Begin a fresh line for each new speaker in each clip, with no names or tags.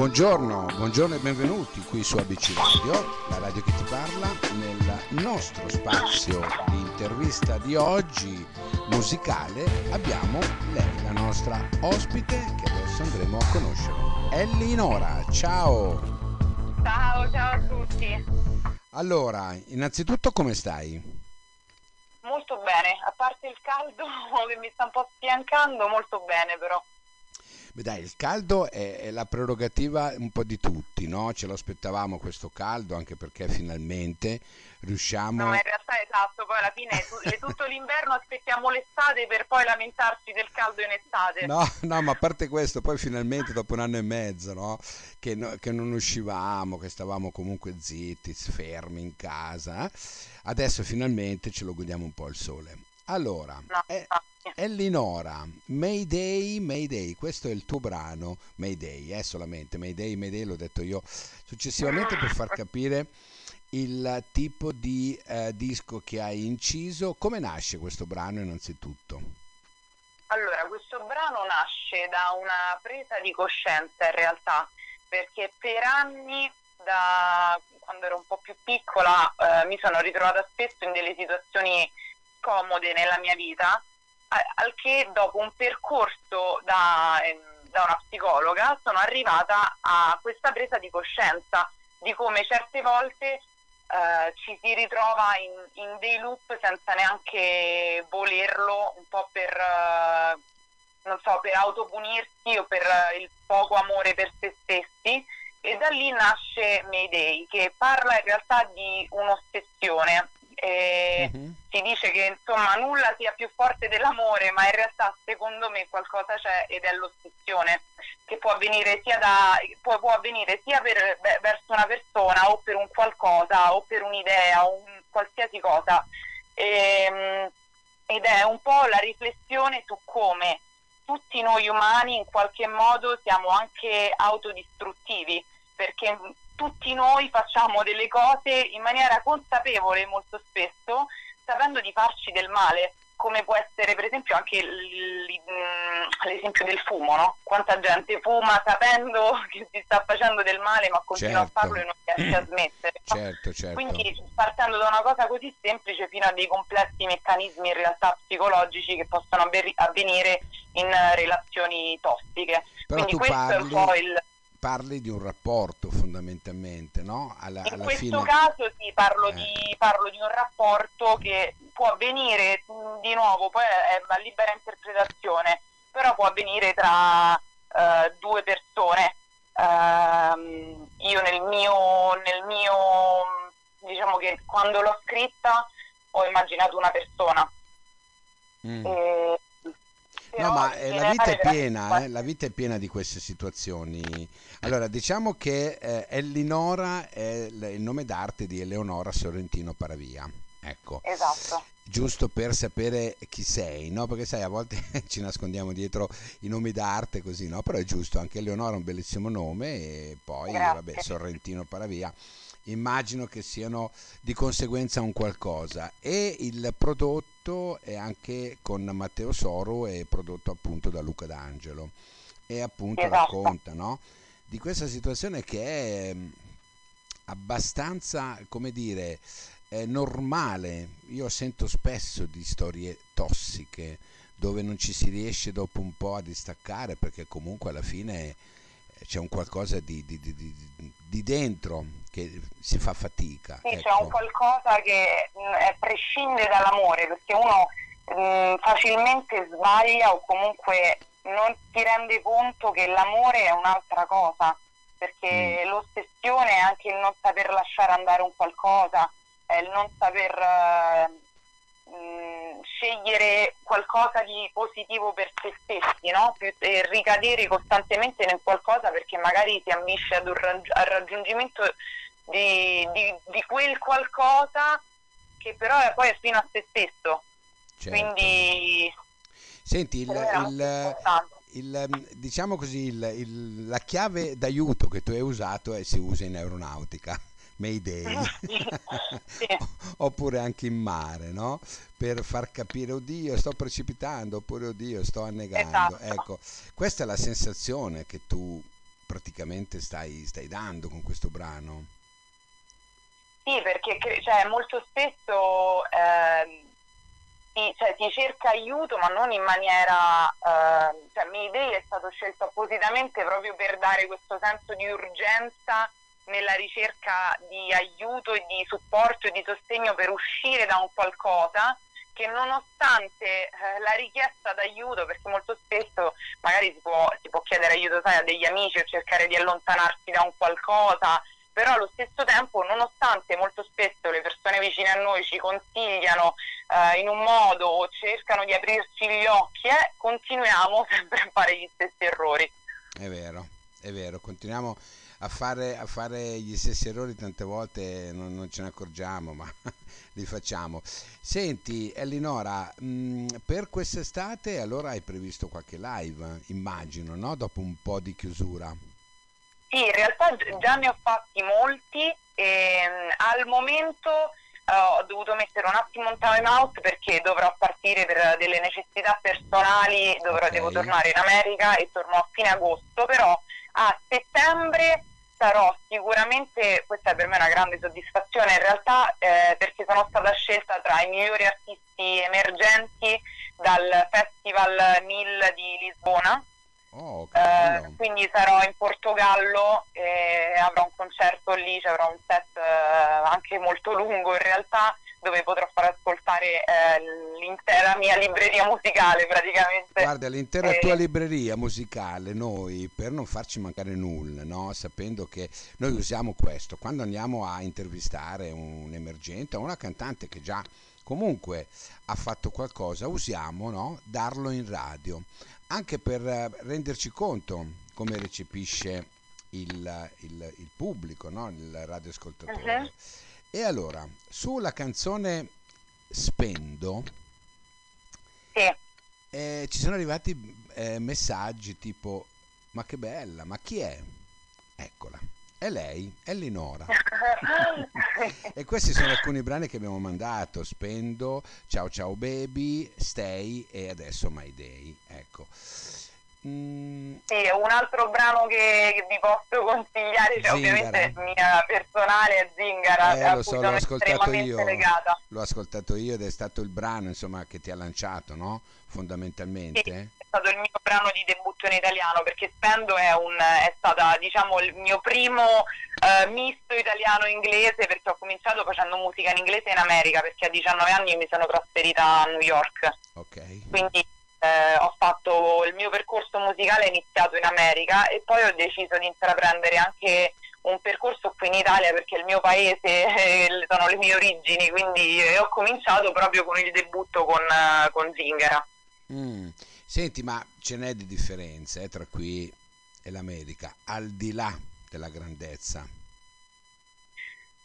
Buongiorno, buongiorno e benvenuti qui su ABC Radio, la radio che ti parla, nel nostro spazio di intervista di oggi musicale abbiamo lei, la nostra ospite che adesso andremo a conoscere. Elinora, ciao!
Ciao, ciao a tutti.
Allora, innanzitutto come stai?
Molto bene, a parte il caldo che mi sta un po' sfiancando, molto bene però.
Dai, il caldo è, è, la prerogativa un po' di tutti, no? Ce lo aspettavamo questo caldo anche perché finalmente riusciamo...
No, in realtà esatto, poi alla fine è tutto l'inverno aspettiamo l'estate per poi lamentarci del caldo in estate.
No, no, ma a parte questo, poi finalmente dopo un anno e mezzo, no? Che, no, che non uscivamo, che stavamo comunque zitti, fermi in casa, eh? adesso finalmente ce lo godiamo un po' il sole. Allora,
no,
è, Elinora, Mayday, Mayday, questo è il tuo brano, Mayday, eh, solamente, Mayday, Mayday l'ho detto io successivamente per far capire il tipo di eh, disco che hai inciso. Come nasce questo brano innanzitutto?
Allora, questo brano nasce da una presa di coscienza in realtà, perché per anni, da quando ero un po' più piccola, eh, mi sono ritrovata spesso in delle situazioni scomode nella mia vita al che dopo un percorso da, ehm, da una psicologa sono arrivata a questa presa di coscienza di come certe volte Uh, ci si ritrova in, in, dei loop senza neanche volerlo, un po' per, uh, so, per autopunirsi o per uh, il poco amore per se stessi. E da lì nasce Mayday che parla in realtà di un'ossessione e uh-huh. si dice che insomma nulla sia più forte dell'amore, ma in realtà secondo me qualcosa c'è ed è l'ossessione che può avvenire sia, da, può, può avvenire sia per, beh, verso una persona o per un qualcosa o per un'idea o un, qualsiasi cosa. E, ehm, ed è un po' la riflessione su come tutti noi umani in qualche modo siamo anche autodistruttivi perché tutti noi facciamo delle cose in maniera consapevole molto spesso, sapendo di farci del male, come può essere per esempio anche l'esempio del fumo, no? Quanta gente fuma sapendo che si sta facendo del male ma continua certo. a farlo e non riesce a smettere.
No? Certo, certo.
Quindi partendo da una cosa così semplice fino a dei complessi meccanismi in realtà psicologici che possono avvenire in relazioni tossiche.
Però
Quindi
questo
parli... è un po' il
parli di un rapporto fondamentalmente, no?
Alla, in alla questo fine... caso sì, parlo, eh. di, parlo, di, un rapporto che può avvenire di nuovo, poi è una libera interpretazione, però può avvenire tra uh, due persone. Uh, io nel mio, nel mio, diciamo che quando l'ho scritta ho immaginato una persona.
Mm. E, No, ma eh, la vita è piena, eh, la vita è piena di queste situazioni. Allora, diciamo che eh, Elinora è il nome d'arte di Eleonora Sorrentino Paravia. Ecco.
Esatto.
Giusto per sapere chi sei, no? Perché sai, a volte ci nascondiamo dietro i nomi d'arte così, no? Però è giusto, anche Eleonora è un bellissimo nome e poi,
Grazie.
vabbè, Sorrentino Paravia immagino che siano di conseguenza un qualcosa e il prodotto è anche con Matteo Soro e prodotto appunto da Luca D'Angelo e appunto
esatto.
racconta no? di questa situazione che è mm, abbastanza come dire normale io sento spesso di storie tossiche dove non ci si riesce dopo un po' a distaccare perché comunque alla fine c'è un qualcosa di, di, di, di, dentro che si fa fatica.
Sì,
ecco.
c'è un qualcosa che mh, mm, prescinde dall'amore, perché uno mh, mm, facilmente sbaglia o comunque non si rende conto che l'amore è un'altra cosa, perché mm. l'ossessione è anche il non saper lasciare andare un qualcosa, è il non saper... Uh, mh, scegliere qualcosa di positivo per se stessi, no? e ricadere costantemente nel qualcosa perché magari si ambisce ad un raggi- al raggiungimento di, di, di, quel qualcosa che però è poi fino a se stesso. Certo. Quindi
Senti, il, il, il, diciamo così, la chiave d'aiuto che tu hai usato è si usa in aeronautica. Mayday,
sì.
oppure anche in mare, no? Per far capire, oddio, sto precipitando, oppure oddio, sto annegando.
Esatto.
Ecco, questa è la sensazione che tu praticamente stai, stai dando con questo brano.
Sì, perché cioè, molto spesso eh, ti, cioè, ti, cerca aiuto, ma non in maniera... Eh, cioè, Mayday è stato scelto appositamente proprio per dare questo senso di urgenza nella ricerca di aiuto e di supporto e di sostegno per uscire da un qualcosa che nonostante eh, la richiesta d'aiuto, perché molto spesso magari si può, si può chiedere aiuto sai, a degli amici o cercare di allontanarsi da un qualcosa, però allo stesso tempo nonostante molto spesso le persone vicine a noi ci consigliano eh, in un modo o cercano di aprirci gli occhi, eh, continuiamo sempre a fare gli stessi errori.
È vero, è vero, continuiamo a fare, a fare gli stessi errori tante volte non, non ce ne accorgiamo, ma li facciamo. Senti, Elinora, mh, mm, per quest'estate allora hai previsto qualche live, immagino, no? Dopo un po' di chiusura.
Sì, in realtà già ne ho fatti molti e ehm, al momento uh, ho dovuto mettere un attimo un time out perché dovrò partire per delle necessità personali, dovrò, okay. devo tornare in America e torno a fine agosto, però a settembre sarò sicuramente, questa è per me una grande soddisfazione in realtà eh, perché sono stata scelta tra i migliori artisti emergenti dal Festival MIL di Lisbona. Oh, eh, quindi sarò in Portogallo e avrò un concerto lì, cioè avrò un set eh, anche molto lungo in realtà dove potrò far ascoltare eh, l'intera mia libreria musicale praticamente.
Guarda, l'intera eh, tua libreria musicale, noi per non farci mancare nulla, no? sapendo che noi usiamo questo, quando andiamo a intervistare un emergente o una cantante che già comunque ha fatto qualcosa, usiamo no? darlo in radio, anche per eh, renderci conto come recepisce il, il, il pubblico, no? il radioascoltatore. Uh-huh e allora, sulla canzone Spendo
sì.
eh, ci sono arrivati eh, messaggi tipo ma che bella, ma chi è? Eccola, è lei, è Linora. e questi sono alcuni brani che abbiamo mandato, Spendo, Ciao Ciao Baby, Stay e adesso My Day. Ecco.
Mm. Sì, un altro brano che, che vi posso consigliare, cioè ovviamente mia personale è Zingara,
eh, lo so, l'ho ascoltato io, legata. l'ho ascoltato io ed è stato il brano insomma, che ti ha lanciato, no? Fondamentalmente. Sì,
è stato il mio brano di debutto in italiano perché Spendo è, un, è stata diciamo il mio primo uh, misto italiano-inglese perché ho cominciato facendo musica in inglese in America perché a 19 anni mi sono trasferita a New York.
Ok.
Quindi eh, ho fatto il mio percorso musicale iniziato in America e poi ho deciso di intraprendere anche un percorso qui in Italia perché il mio paese eh, sono le mie origini, quindi ho cominciato proprio con il debutto con, con Zingara.
Mm. Senti, ma ce n'è di differenza eh, tra qui e l'America, al di là della grandezza?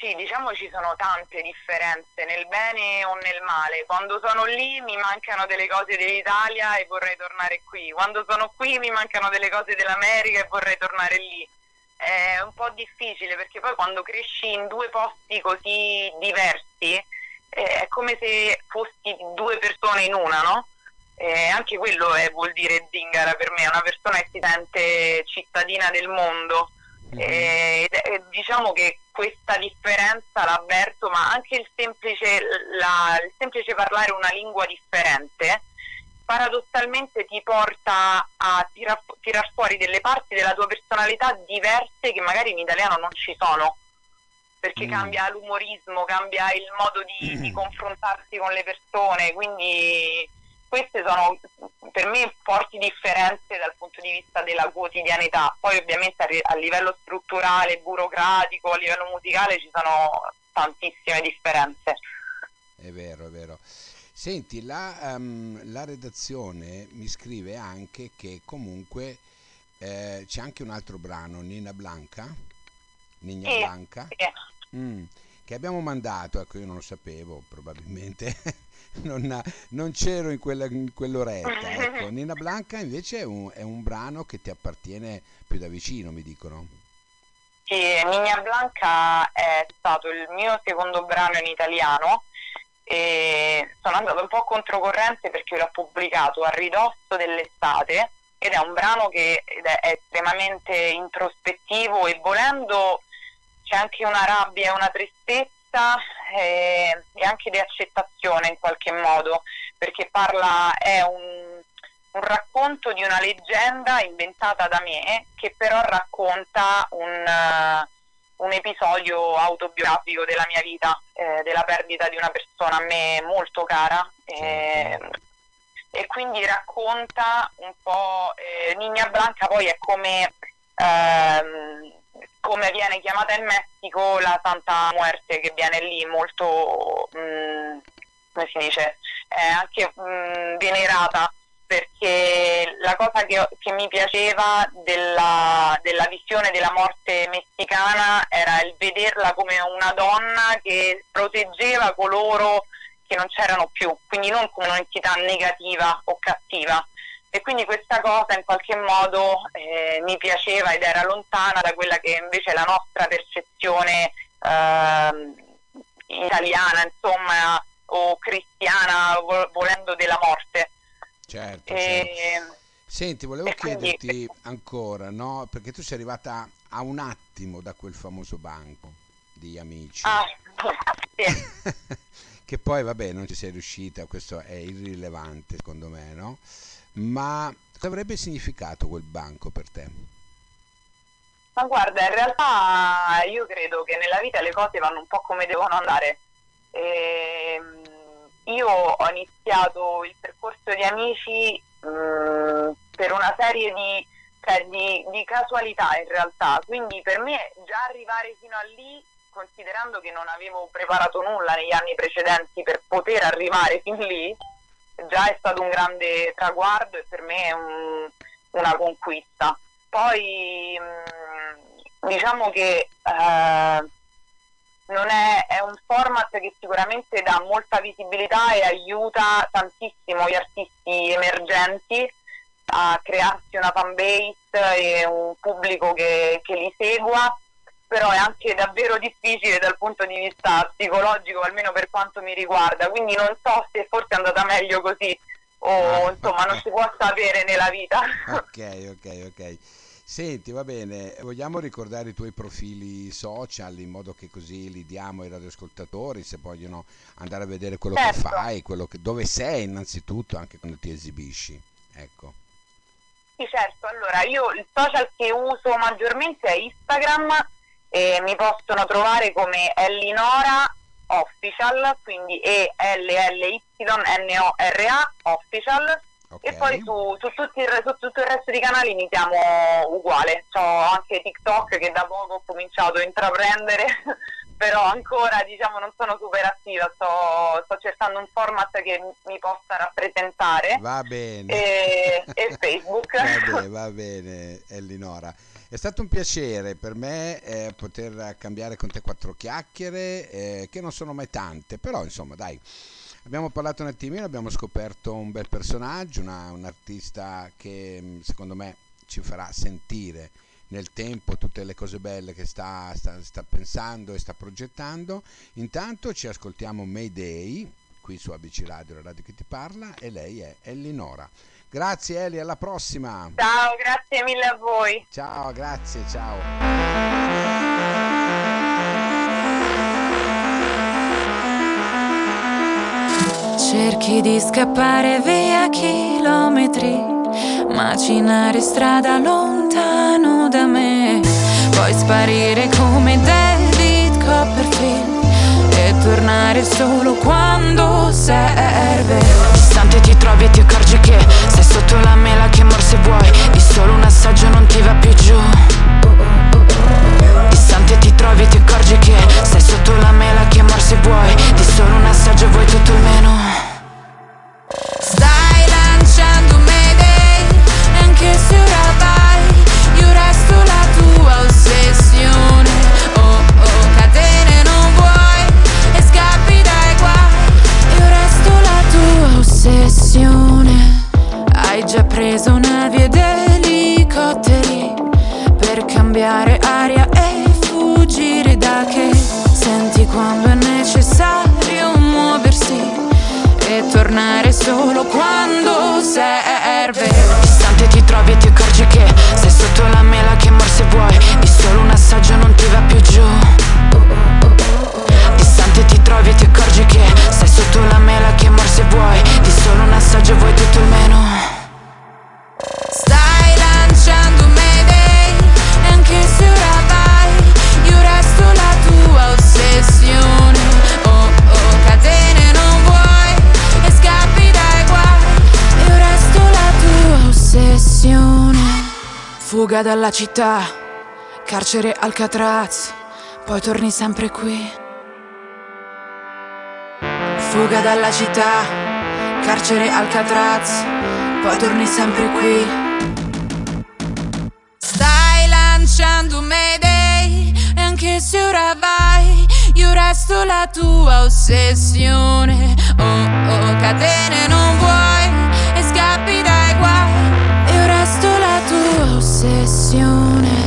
Sì, diciamo ci sono tante differenze nel bene o nel male. Quando sono lì mi mancano delle cose dell'Italia e vorrei tornare qui. Quando sono qui mi mancano delle cose dell'America e vorrei tornare lì. È un po' difficile perché poi quando cresci in due posti così diversi è come se fossi due persone in una, no? Eh, anche quello è, vuol dire zingara per me, una persona che si sente cittadina del mondo Mm-hmm. E, e, diciamo che questa differenza l'avverto, ma anche il semplice, la, il semplice parlare una lingua differente paradossalmente ti porta a tirar, tirar, fuori delle parti della tua personalità diverse che magari in italiano non ci sono perché mm. cambia l'umorismo, cambia il modo di, mm. di confrontarsi con le persone, quindi queste sono per me forti differenze dal punto di vista della quotidianità. Poi ovviamente a, livello strutturale, burocratico, a livello musicale ci sono tantissime differenze.
È vero, è vero. Senti, la, um, la redazione mi scrive anche che comunque eh, c'è anche un altro brano, Nina Blanca, Nina
sì,
Blanca,
sì.
Mm, che abbiamo mandato, ecco io non lo sapevo probabilmente. non, non, c'ero in, quella, in quell'oretta. Ecco. Nina Blanca invece è un, è un, brano che ti appartiene più da vicino, mi dicono.
Sì, Nina Blanca è stato il mio secondo brano in italiano e sono andata un po' controcorrente perché l'ho pubblicato a ridosso dell'estate ed è un brano che è estremamente introspettivo e volendo c'è anche una rabbia e una tristezza eh, e anche di accettazione in qualche modo, perché parla, è un, un racconto di una leggenda inventata da me che però racconta un, uh, un episodio autobiografico della mia vita, eh, della perdita di una persona a me molto cara. Eh, e quindi racconta un po' eh, Nina Blanca poi è come ehm, come viene chiamata in Messico la Santa Muerte che viene lì molto mh, mm, come si dice eh, anche mh, mm, venerata perché la cosa che, che mi piaceva della, della, visione della morte messicana era il vederla come una donna che proteggeva coloro che non c'erano più, quindi non come un'entità negativa o cattiva. E quindi questa cosa in qualche modo eh, mi piaceva ed era lontana da quella che invece è la nostra percezione eh, italiana, insomma, o cristiana, volendo della morte.
Certo, e, certo. Senti, volevo chiederti quindi... ancora, no? Perché tu sei arrivata a un attimo da quel famoso banco di amici.
Ah, sì.
che poi vabbè non ci sei riuscita, questo è irrilevante secondo me, no? Ma cosa avrebbe significato quel banco per te?
Ma guarda, in realtà io credo che nella vita le cose vanno un po' come devono andare. E ehm, io ho iniziato il percorso di amici mh, mm, per una serie di, cioè, di, di casualità in realtà, quindi per me già arrivare fino a lì considerando che non avevo preparato nulla negli anni precedenti per poter arrivare fin lì, già è stato un grande traguardo e per me è un, una conquista. Poi mh, diciamo che eh, è, è, un format che sicuramente dà molta visibilità e aiuta tantissimo gli artisti emergenti a crearsi una fan base e un pubblico che, che li segua però è anche davvero difficile dal punto di vista psicologico, almeno per quanto mi riguarda, quindi non so se forse è andata meglio così o ah, insomma okay. non si può sapere nella vita.
Ok, ok, ok. Senti, va bene, vogliamo ricordare i tuoi profili social in modo che così li diamo ai radioascoltatori se vogliono andare a vedere quello certo. che fai, quello che, dove sei innanzitutto, anche quando ti esibisci. Ecco.
Sì, certo. Allora, io il social che uso maggiormente è Instagram e mi possono trovare come Ellinora Official, quindi E-L-L-Y-N-O-R-A Official. Okay. E poi su, su, tutto il, su, tutto il, resto dei canali iniziamo uguale. Ho anche TikTok che da poco ho cominciato a intraprendere, però ancora diciamo non sono super attiva, sto, sto cercando un format che mi possa rappresentare.
Va bene.
E, e Facebook.
va bene, va bene, Elinora. È stato un piacere per me eh, poter cambiare con te quattro chiacchiere, eh, che non sono mai tante, però insomma dai, abbiamo parlato un attimino, abbiamo scoperto un bel personaggio, una, un artista che mm, secondo me ci farà sentire nel tempo tutte le cose belle che sta, sta, sta pensando e sta progettando. Intanto ci ascoltiamo Mayday qui su ABC Radio, la radio che ti parla, e lei è Elinora. Grazie Eli, alla prossima.
Ciao, grazie mille a voi.
Ciao, grazie, ciao.
Cerchi di scappare via chilometri, macinare strada lontano da me, poi sparire come David Copperfield e tornare solo quando serve distante ti trovi e ti accorgi che Sei sotto la mela che amor se vuoi. Di solo un assaggio non ti va più giù. Distante ti trovi e ti accorgi che Sei sotto la mela che amor se vuoi. Di solo un assaggio vuoi tutto il meno quando serve. Fuga dalla città, carcere Alcatraz, poi torni sempre qui. Fuga dalla città, carcere Alcatraz, poi torni sempre qui. Stai lanciando un mayday anche se ora vai, io resto la tua ossessione. Oh oh, catene non vuoi procesiones.